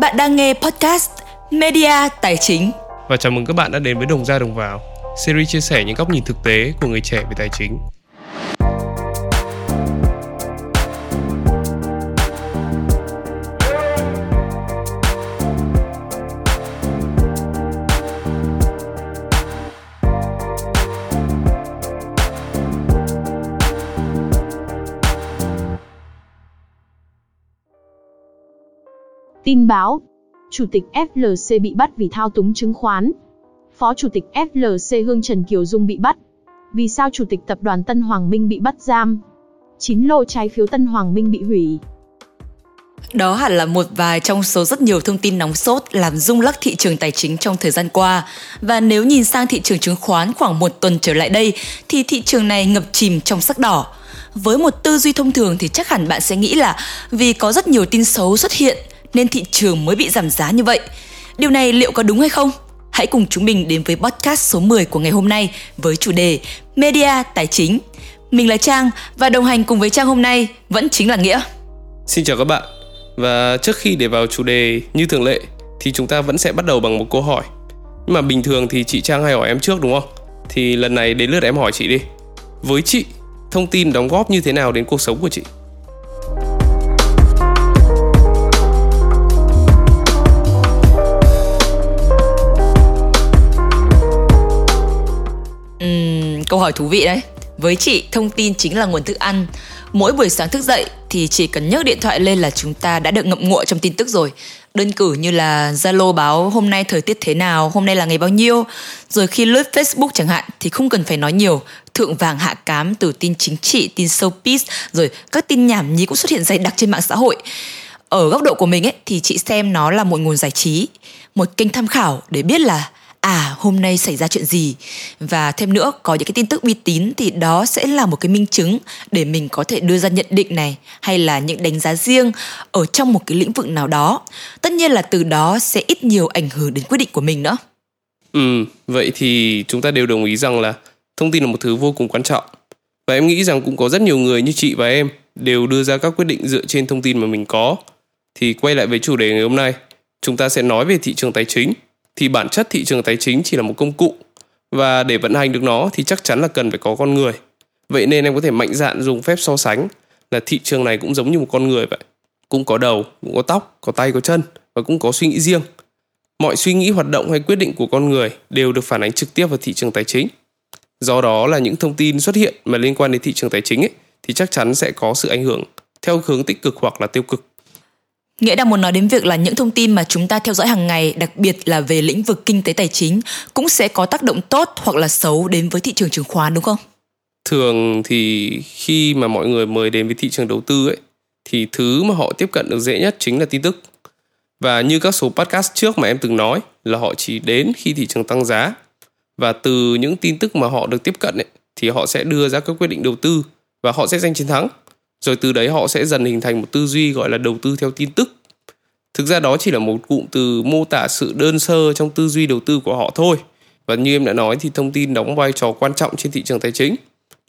Bạn đang nghe podcast Media Tài chính. Và chào mừng các bạn đã đến với Đồng ra Đồng vào, series chia sẻ những góc nhìn thực tế của người trẻ về tài chính. Tin báo, Chủ tịch FLC bị bắt vì thao túng chứng khoán. Phó Chủ tịch FLC Hương Trần Kiều Dung bị bắt. Vì sao Chủ tịch Tập đoàn Tân Hoàng Minh bị bắt giam? 9 lô trái phiếu Tân Hoàng Minh bị hủy. Đó hẳn là một vài trong số rất nhiều thông tin nóng sốt làm rung lắc thị trường tài chính trong thời gian qua. Và nếu nhìn sang thị trường chứng khoán khoảng một tuần trở lại đây, thì thị trường này ngập chìm trong sắc đỏ. Với một tư duy thông thường thì chắc hẳn bạn sẽ nghĩ là vì có rất nhiều tin xấu xuất hiện nên thị trường mới bị giảm giá như vậy. Điều này liệu có đúng hay không? Hãy cùng chúng mình đến với podcast số 10 của ngày hôm nay với chủ đề Media Tài chính. Mình là Trang và đồng hành cùng với Trang hôm nay vẫn chính là Nghĩa. Xin chào các bạn. Và trước khi để vào chủ đề như thường lệ thì chúng ta vẫn sẽ bắt đầu bằng một câu hỏi. Nhưng mà bình thường thì chị Trang hay hỏi em trước đúng không? Thì lần này đến lượt em hỏi chị đi. Với chị, thông tin đóng góp như thế nào đến cuộc sống của chị? Câu hỏi thú vị đấy. Với chị, thông tin chính là nguồn thức ăn. Mỗi buổi sáng thức dậy thì chỉ cần nhấc điện thoại lên là chúng ta đã được ngậm ngụa trong tin tức rồi. Đơn cử như là Zalo báo hôm nay thời tiết thế nào, hôm nay là ngày bao nhiêu. Rồi khi lướt Facebook chẳng hạn thì không cần phải nói nhiều. Thượng vàng hạ cám từ tin chính trị, tin showbiz, rồi các tin nhảm nhí cũng xuất hiện dày đặc trên mạng xã hội. Ở góc độ của mình ấy thì chị xem nó là một nguồn giải trí, một kênh tham khảo để biết là à hôm nay xảy ra chuyện gì và thêm nữa có những cái tin tức uy tín thì đó sẽ là một cái minh chứng để mình có thể đưa ra nhận định này hay là những đánh giá riêng ở trong một cái lĩnh vực nào đó tất nhiên là từ đó sẽ ít nhiều ảnh hưởng đến quyết định của mình nữa Ừ, vậy thì chúng ta đều đồng ý rằng là thông tin là một thứ vô cùng quan trọng. Và em nghĩ rằng cũng có rất nhiều người như chị và em đều đưa ra các quyết định dựa trên thông tin mà mình có. Thì quay lại với chủ đề ngày hôm nay, chúng ta sẽ nói về thị trường tài chính thì bản chất thị trường tài chính chỉ là một công cụ và để vận hành được nó thì chắc chắn là cần phải có con người. Vậy nên em có thể mạnh dạn dùng phép so sánh là thị trường này cũng giống như một con người vậy. Cũng có đầu, cũng có tóc, có tay, có chân và cũng có suy nghĩ riêng. Mọi suy nghĩ, hoạt động hay quyết định của con người đều được phản ánh trực tiếp vào thị trường tài chính. Do đó là những thông tin xuất hiện mà liên quan đến thị trường tài chính ấy, thì chắc chắn sẽ có sự ảnh hưởng theo hướng tích cực hoặc là tiêu cực. Nghĩa đang muốn nói đến việc là những thông tin mà chúng ta theo dõi hàng ngày, đặc biệt là về lĩnh vực kinh tế tài chính, cũng sẽ có tác động tốt hoặc là xấu đến với thị trường chứng khoán đúng không? Thường thì khi mà mọi người mời đến với thị trường đầu tư ấy, thì thứ mà họ tiếp cận được dễ nhất chính là tin tức. Và như các số podcast trước mà em từng nói là họ chỉ đến khi thị trường tăng giá. Và từ những tin tức mà họ được tiếp cận ấy, thì họ sẽ đưa ra các quyết định đầu tư và họ sẽ giành chiến thắng rồi từ đấy họ sẽ dần hình thành một tư duy gọi là đầu tư theo tin tức. Thực ra đó chỉ là một cụm từ mô tả sự đơn sơ trong tư duy đầu tư của họ thôi. Và như em đã nói thì thông tin đóng vai trò quan trọng trên thị trường tài chính.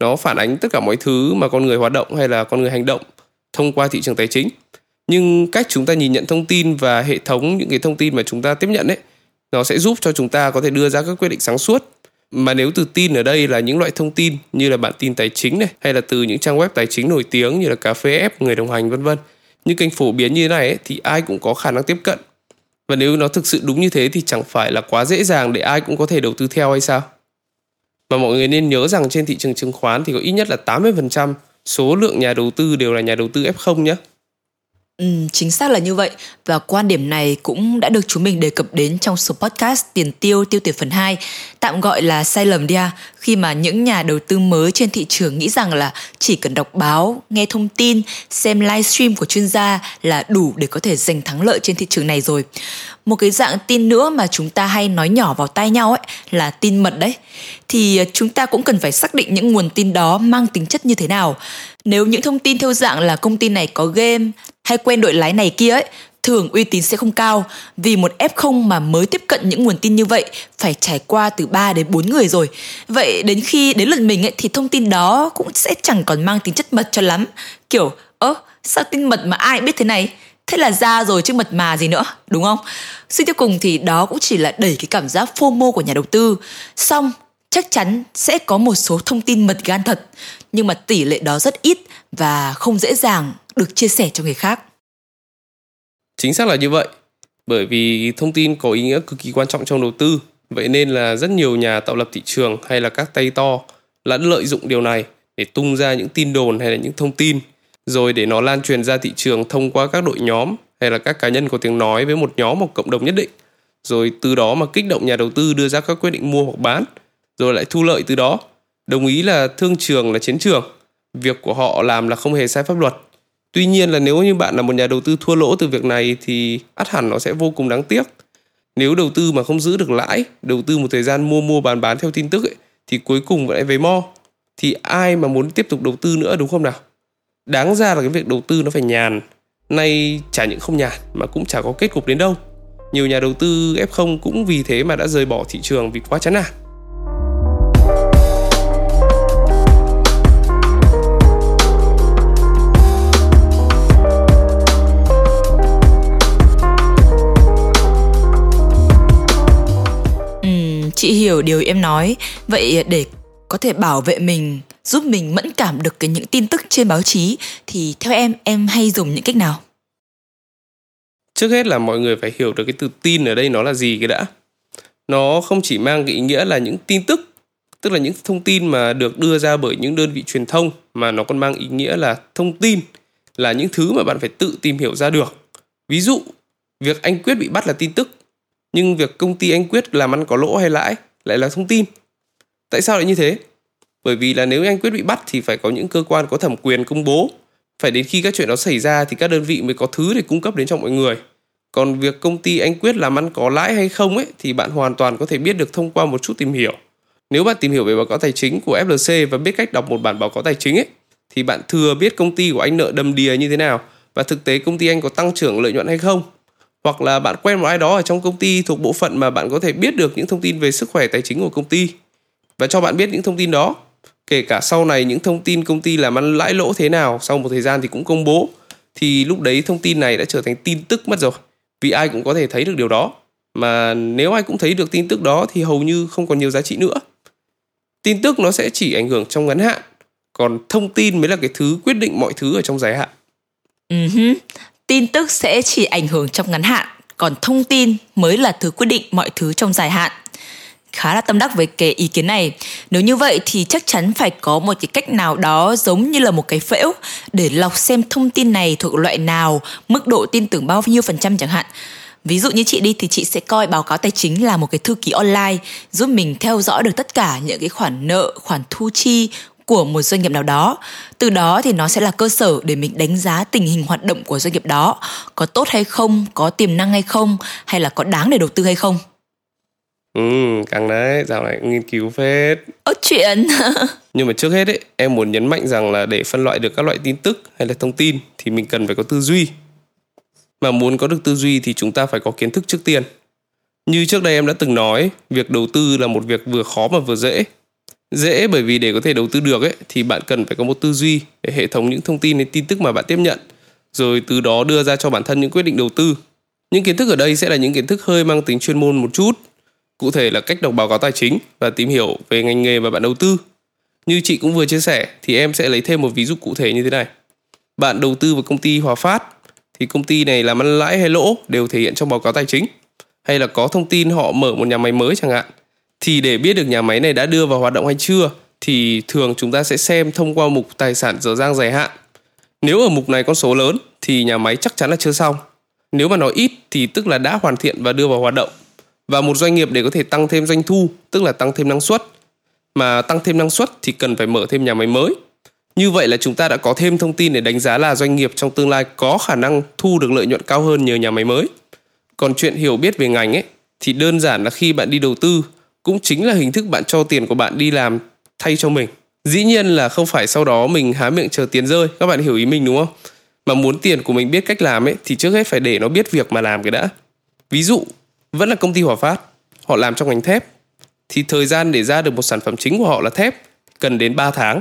Nó phản ánh tất cả mọi thứ mà con người hoạt động hay là con người hành động thông qua thị trường tài chính. Nhưng cách chúng ta nhìn nhận thông tin và hệ thống những cái thông tin mà chúng ta tiếp nhận ấy, nó sẽ giúp cho chúng ta có thể đưa ra các quyết định sáng suốt mà nếu từ tin ở đây là những loại thông tin như là bản tin tài chính này hay là từ những trang web tài chính nổi tiếng như là cà phê F, người đồng hành vân vân như kênh phổ biến như thế này ấy, thì ai cũng có khả năng tiếp cận và nếu nó thực sự đúng như thế thì chẳng phải là quá dễ dàng để ai cũng có thể đầu tư theo hay sao mà mọi người nên nhớ rằng trên thị trường chứng khoán thì có ít nhất là 80% số lượng nhà đầu tư đều là nhà đầu tư F0 nhé. Ừ, chính xác là như vậy và quan điểm này cũng đã được chúng mình đề cập đến trong số podcast Tiền tiêu tiêu tiền phần 2 tạm gọi là sai lầm đi à khi mà những nhà đầu tư mới trên thị trường nghĩ rằng là chỉ cần đọc báo, nghe thông tin, xem livestream của chuyên gia là đủ để có thể giành thắng lợi trên thị trường này rồi. Một cái dạng tin nữa mà chúng ta hay nói nhỏ vào tai nhau ấy là tin mật đấy. Thì à, chúng ta cũng cần phải xác định những nguồn tin đó mang tính chất như thế nào. Nếu những thông tin theo dạng là công ty này có game hay quen đội lái này kia ấy thường uy tín sẽ không cao vì một F0 mà mới tiếp cận những nguồn tin như vậy phải trải qua từ 3 đến 4 người rồi. Vậy đến khi đến lượt mình ấy, thì thông tin đó cũng sẽ chẳng còn mang tính chất mật cho lắm. Kiểu, ơ, sao tin mật mà ai biết thế này? thế là ra rồi chứ mật mà gì nữa đúng không suy cho cùng thì đó cũng chỉ là đẩy cái cảm giác fomo của nhà đầu tư xong chắc chắn sẽ có một số thông tin mật gan thật nhưng mà tỷ lệ đó rất ít và không dễ dàng được chia sẻ cho người khác. Chính xác là như vậy, bởi vì thông tin có ý nghĩa cực kỳ quan trọng trong đầu tư. Vậy nên là rất nhiều nhà tạo lập thị trường hay là các tay to lẫn lợi dụng điều này để tung ra những tin đồn hay là những thông tin, rồi để nó lan truyền ra thị trường thông qua các đội nhóm hay là các cá nhân có tiếng nói với một nhóm hoặc cộng đồng nhất định. Rồi từ đó mà kích động nhà đầu tư đưa ra các quyết định mua hoặc bán, rồi lại thu lợi từ đó. Đồng ý là thương trường là chiến trường, việc của họ làm là không hề sai pháp luật tuy nhiên là nếu như bạn là một nhà đầu tư thua lỗ từ việc này thì ắt hẳn nó sẽ vô cùng đáng tiếc. Nếu đầu tư mà không giữ được lãi đầu tư một thời gian mua mua bán bán theo tin tức ấy, thì cuối cùng vẫn lại về mo. Thì ai mà muốn tiếp tục đầu tư nữa đúng không nào? Đáng ra là cái việc đầu tư nó phải nhàn. Nay chả những không nhàn mà cũng chả có kết cục đến đâu. Nhiều nhà đầu tư F0 cũng vì thế mà đã rời bỏ thị trường vì quá chán nản. Chị hiểu điều em nói. Vậy để có thể bảo vệ mình, giúp mình mẫn cảm được cái những tin tức trên báo chí, thì theo em em hay dùng những cách nào? Trước hết là mọi người phải hiểu được cái từ tin ở đây nó là gì cái đã. Nó không chỉ mang cái ý nghĩa là những tin tức tức là những thông tin mà được đưa ra bởi những đơn vị truyền thông, mà nó còn mang ý nghĩa là thông tin, là những thứ mà bạn phải tự tìm hiểu ra được. Ví dụ, việc anh quyết bị bắt là tin tức nhưng việc công ty anh quyết làm ăn có lỗ hay lãi lại là thông tin. Tại sao lại như thế? Bởi vì là nếu anh quyết bị bắt thì phải có những cơ quan có thẩm quyền công bố. Phải đến khi các chuyện đó xảy ra thì các đơn vị mới có thứ để cung cấp đến cho mọi người. Còn việc công ty anh quyết làm ăn có lãi hay không ấy, thì bạn hoàn toàn có thể biết được thông qua một chút tìm hiểu. Nếu bạn tìm hiểu về báo cáo tài chính của FLC và biết cách đọc một bản báo cáo tài chính ấy, thì bạn thừa biết công ty của anh nợ đầm đìa như thế nào và thực tế công ty anh có tăng trưởng lợi nhuận hay không hoặc là bạn quen một ai đó ở trong công ty thuộc bộ phận mà bạn có thể biết được những thông tin về sức khỏe tài chính của công ty và cho bạn biết những thông tin đó. Kể cả sau này những thông tin công ty làm ăn lãi lỗ thế nào, sau một thời gian thì cũng công bố, thì lúc đấy thông tin này đã trở thành tin tức mất rồi. Vì ai cũng có thể thấy được điều đó. Mà nếu ai cũng thấy được tin tức đó thì hầu như không còn nhiều giá trị nữa. Tin tức nó sẽ chỉ ảnh hưởng trong ngắn hạn, còn thông tin mới là cái thứ quyết định mọi thứ ở trong dài hạn. Uh-huh tin tức sẽ chỉ ảnh hưởng trong ngắn hạn, còn thông tin mới là thứ quyết định mọi thứ trong dài hạn. Khá là tâm đắc với cái ý kiến này. Nếu như vậy thì chắc chắn phải có một cái cách nào đó giống như là một cái phễu để lọc xem thông tin này thuộc loại nào, mức độ tin tưởng bao nhiêu phần trăm chẳng hạn. Ví dụ như chị đi thì chị sẽ coi báo cáo tài chính là một cái thư ký online, giúp mình theo dõi được tất cả những cái khoản nợ, khoản thu chi của một doanh nghiệp nào đó từ đó thì nó sẽ là cơ sở để mình đánh giá tình hình hoạt động của doanh nghiệp đó có tốt hay không có tiềm năng hay không hay là có đáng để đầu tư hay không Ừ, càng đấy, dạo này nghiên cứu phết. Ơ chuyện. Nhưng mà trước hết ấy, em muốn nhấn mạnh rằng là để phân loại được các loại tin tức hay là thông tin thì mình cần phải có tư duy. Mà muốn có được tư duy thì chúng ta phải có kiến thức trước tiên. Như trước đây em đã từng nói, việc đầu tư là một việc vừa khó mà vừa dễ. Dễ bởi vì để có thể đầu tư được ấy thì bạn cần phải có một tư duy để hệ thống những thông tin hay tin tức mà bạn tiếp nhận, rồi từ đó đưa ra cho bản thân những quyết định đầu tư. Những kiến thức ở đây sẽ là những kiến thức hơi mang tính chuyên môn một chút Cụ thể là cách đọc báo cáo tài chính và tìm hiểu về ngành nghề mà bạn đầu tư. Như chị cũng vừa chia sẻ thì em sẽ lấy thêm một ví dụ cụ thể như thế này. Bạn đầu tư vào công ty Hòa Phát thì công ty này làm ăn lãi hay lỗ đều thể hiện trong báo cáo tài chính. Hay là có thông tin họ mở một nhà máy mới chẳng hạn. Thì để biết được nhà máy này đã đưa vào hoạt động hay chưa, thì thường chúng ta sẽ xem thông qua mục tài sản dở dang dài hạn. Nếu ở mục này con số lớn, thì nhà máy chắc chắn là chưa xong. Nếu mà nó ít, thì tức là đã hoàn thiện và đưa vào hoạt động và một doanh nghiệp để có thể tăng thêm doanh thu, tức là tăng thêm năng suất mà tăng thêm năng suất thì cần phải mở thêm nhà máy mới như vậy là chúng ta đã có thêm thông tin để đánh giá là doanh nghiệp trong tương lai có khả năng thu được lợi nhuận cao hơn nhờ nhà máy mới còn chuyện hiểu biết về ngành ấy, thì đơn giản là khi bạn đi đầu tư cũng chính là hình thức bạn cho tiền của bạn đi làm thay cho mình dĩ nhiên là không phải sau đó mình há miệng chờ tiền rơi các bạn hiểu ý mình đúng không mà muốn tiền của mình biết cách làm ấy thì trước hết phải để nó biết việc mà làm cái đã ví dụ vẫn là công ty Hòa Phát, họ làm trong ngành thép thì thời gian để ra được một sản phẩm chính của họ là thép cần đến 3 tháng.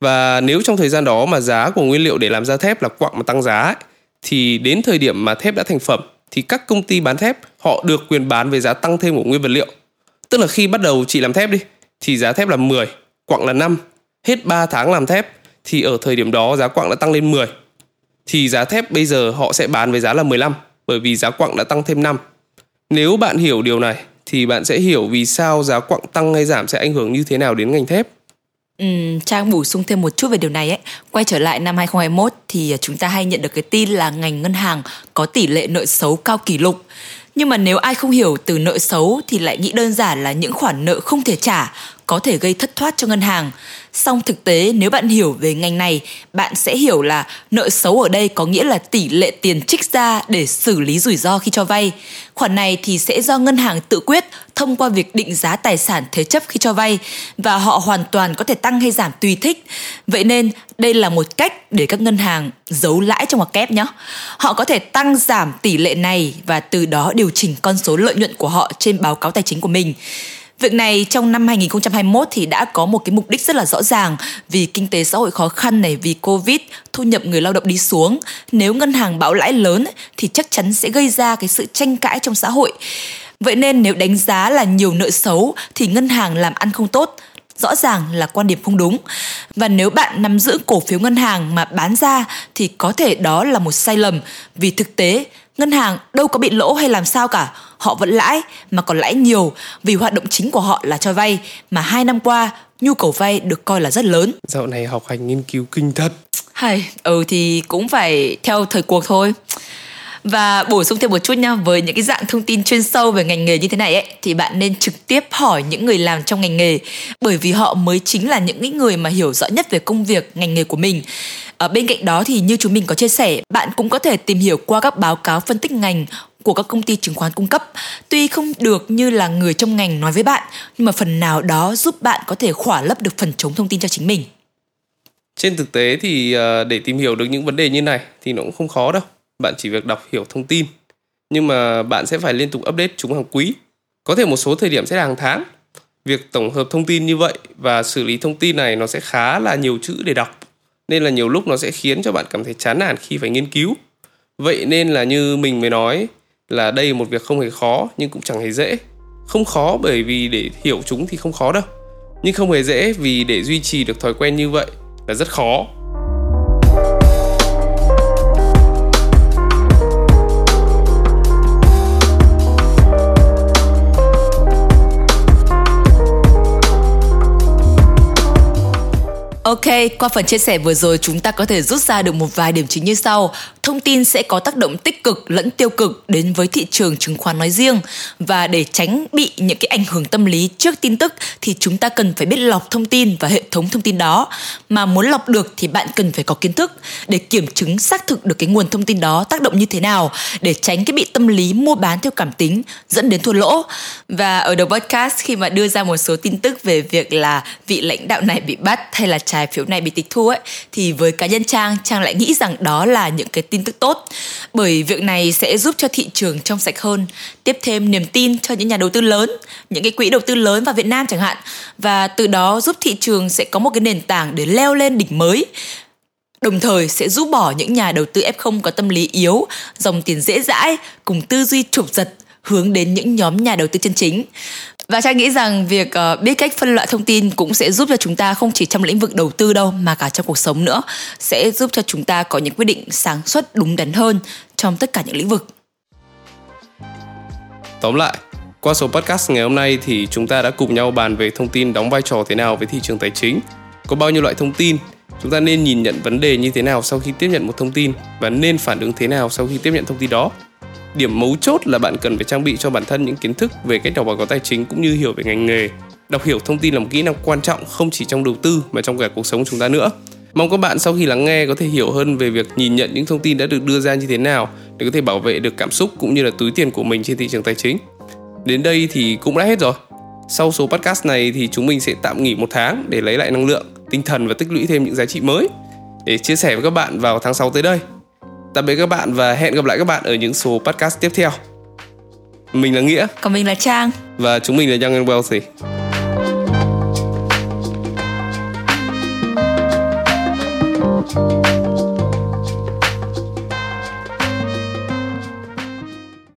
Và nếu trong thời gian đó mà giá của nguyên liệu để làm ra thép là quặng mà tăng giá ấy, thì đến thời điểm mà thép đã thành phẩm thì các công ty bán thép họ được quyền bán với giá tăng thêm của nguyên vật liệu. Tức là khi bắt đầu chị làm thép đi thì giá thép là 10, quặng là 5. Hết 3 tháng làm thép thì ở thời điểm đó giá quặng đã tăng lên 10. Thì giá thép bây giờ họ sẽ bán với giá là 15 bởi vì giá quặng đã tăng thêm 5. Nếu bạn hiểu điều này thì bạn sẽ hiểu vì sao giá quặng tăng hay giảm sẽ ảnh hưởng như thế nào đến ngành thép. Ừ, Trang bổ sung thêm một chút về điều này ấy. Quay trở lại năm 2021 thì à, chúng ta hay nhận được cái tin là ngành ngân hàng có tỷ lệ nợ xấu cao kỷ lục. Nhưng mà nếu ai không hiểu từ nợ xấu thì lại nghĩ đơn giản là những khoản nợ không thể trả, có thể gây thất thoát cho ngân hàng. Song thực tế nếu bạn hiểu về ngành này, bạn sẽ hiểu là nợ xấu ở đây có nghĩa là tỷ lệ tiền trích ra để xử lý rủi ro khi cho vay. Khoản này thì sẽ do ngân hàng tự quyết thông qua việc định giá tài sản thế chấp khi cho vay và họ hoàn toàn có thể tăng hay giảm tùy thích. Vậy nên đây là một cách để các ngân hàng giấu lãi trong ngoặc kép nhé. Họ có thể tăng giảm tỷ lệ này và từ đó điều chỉnh con số lợi nhuận của họ trên báo cáo tài chính của mình. Việc này trong năm 2021 thì đã có một cái mục đích rất là rõ ràng vì kinh tế xã hội khó khăn này vì Covid, thu nhập người lao động đi xuống. Nếu ngân hàng bão lãi lớn thì chắc chắn sẽ gây ra cái sự tranh cãi trong xã hội. Vậy nên nếu đánh giá là nhiều nợ xấu thì ngân hàng làm ăn không tốt, rõ ràng là quan điểm không đúng. Và nếu bạn nắm giữ cổ phiếu ngân hàng mà bán ra thì có thể đó là một sai lầm vì thực tế ngân hàng đâu có bị lỗ hay làm sao cả họ vẫn lãi mà còn lãi nhiều vì hoạt động chính của họ là cho vay mà hai năm qua nhu cầu vay được coi là rất lớn. Dạo này học hành nghiên cứu kinh thật. Hay ừ thì cũng phải theo thời cuộc thôi. Và bổ sung thêm một chút nha với những cái dạng thông tin chuyên sâu về ngành nghề như thế này ấy thì bạn nên trực tiếp hỏi những người làm trong ngành nghề bởi vì họ mới chính là những người mà hiểu rõ nhất về công việc ngành nghề của mình. Ở bên cạnh đó thì như chúng mình có chia sẻ bạn cũng có thể tìm hiểu qua các báo cáo phân tích ngành của các công ty chứng khoán cung cấp. Tuy không được như là người trong ngành nói với bạn, nhưng mà phần nào đó giúp bạn có thể khỏa lấp được phần chống thông tin cho chính mình. Trên thực tế thì ờ, để tìm hiểu được những vấn đề như này thì nó cũng không khó đâu. Bạn chỉ việc đọc hiểu thông tin, nhưng mà bạn sẽ phải liên tục update chúng hàng quý. Có thể một số thời điểm sẽ là hàng tháng. Việc tổng hợp thông tin như vậy và xử lý thông tin này nó sẽ khá là nhiều chữ để đọc, nên là nhiều lúc nó sẽ khiến cho bạn cảm thấy chán nản khi phải nghiên cứu. Vậy nên là như mình mới nói là đây một việc không hề khó, nhưng cũng chẳng hề dễ. Không khó bởi vì để hiểu chúng thì không khó đâu. Nhưng không hề dễ vì để duy trì được thói quen như vậy là rất khó. Ok, qua phần chia sẻ vừa rồi chúng ta có thể rút ra được một vài điểm chính như sau. Thông tin sẽ có tác động tích cực lẫn tiêu cực đến với thị trường chứng khoán nói riêng và để tránh bị những cái ảnh hưởng tâm lý trước tin tức thì chúng ta cần phải biết lọc thông tin và hệ thống thông tin đó. Mà muốn lọc được thì bạn cần phải có kiến thức để kiểm chứng xác thực được cái nguồn thông tin đó tác động như thế nào để tránh cái bị tâm lý mua bán theo cảm tính dẫn đến thua lỗ. Và ở đầu podcast khi mà đưa ra một số tin tức về việc là vị lãnh đạo này bị bắt hay là trái phiếu này bị tịch thu ấy thì với cá nhân Trang Trang lại nghĩ rằng đó là những cái tin tức tốt. Bởi việc này sẽ giúp cho thị trường trong sạch hơn tiếp thêm niềm tin cho những nhà đầu tư lớn những cái quỹ đầu tư lớn vào Việt Nam chẳng hạn. Và từ đó giúp thị trường sẽ có một cái nền tảng để leo lên đỉnh mới. Đồng thời sẽ giúp bỏ những nhà đầu tư F0 có tâm lý yếu, dòng tiền dễ dãi cùng tư duy chụp giật hướng đến những nhóm nhà đầu tư chân chính. Và Trang nghĩ rằng việc uh, biết cách phân loại thông tin cũng sẽ giúp cho chúng ta không chỉ trong lĩnh vực đầu tư đâu mà cả trong cuộc sống nữa, sẽ giúp cho chúng ta có những quyết định sáng suốt đúng đắn hơn trong tất cả những lĩnh vực. Tóm lại, qua số podcast ngày hôm nay thì chúng ta đã cùng nhau bàn về thông tin đóng vai trò thế nào với thị trường tài chính, có bao nhiêu loại thông tin, chúng ta nên nhìn nhận vấn đề như thế nào sau khi tiếp nhận một thông tin và nên phản ứng thế nào sau khi tiếp nhận thông tin đó điểm mấu chốt là bạn cần phải trang bị cho bản thân những kiến thức về cách đọc báo cáo tài chính cũng như hiểu về ngành nghề. Đọc hiểu thông tin là một kỹ năng quan trọng không chỉ trong đầu tư mà trong cả cuộc sống chúng ta nữa. Mong các bạn sau khi lắng nghe có thể hiểu hơn về việc nhìn nhận những thông tin đã được đưa ra như thế nào để có thể bảo vệ được cảm xúc cũng như là túi tiền của mình trên thị trường tài chính. Đến đây thì cũng đã hết rồi. Sau số podcast này thì chúng mình sẽ tạm nghỉ một tháng để lấy lại năng lượng, tinh thần và tích lũy thêm những giá trị mới để chia sẻ với các bạn vào tháng 6 tới đây. Tạm biệt các bạn và hẹn gặp lại các bạn ở những số podcast tiếp theo. Mình là Nghĩa. Còn mình là Trang. Và chúng mình là Young and Wealthy.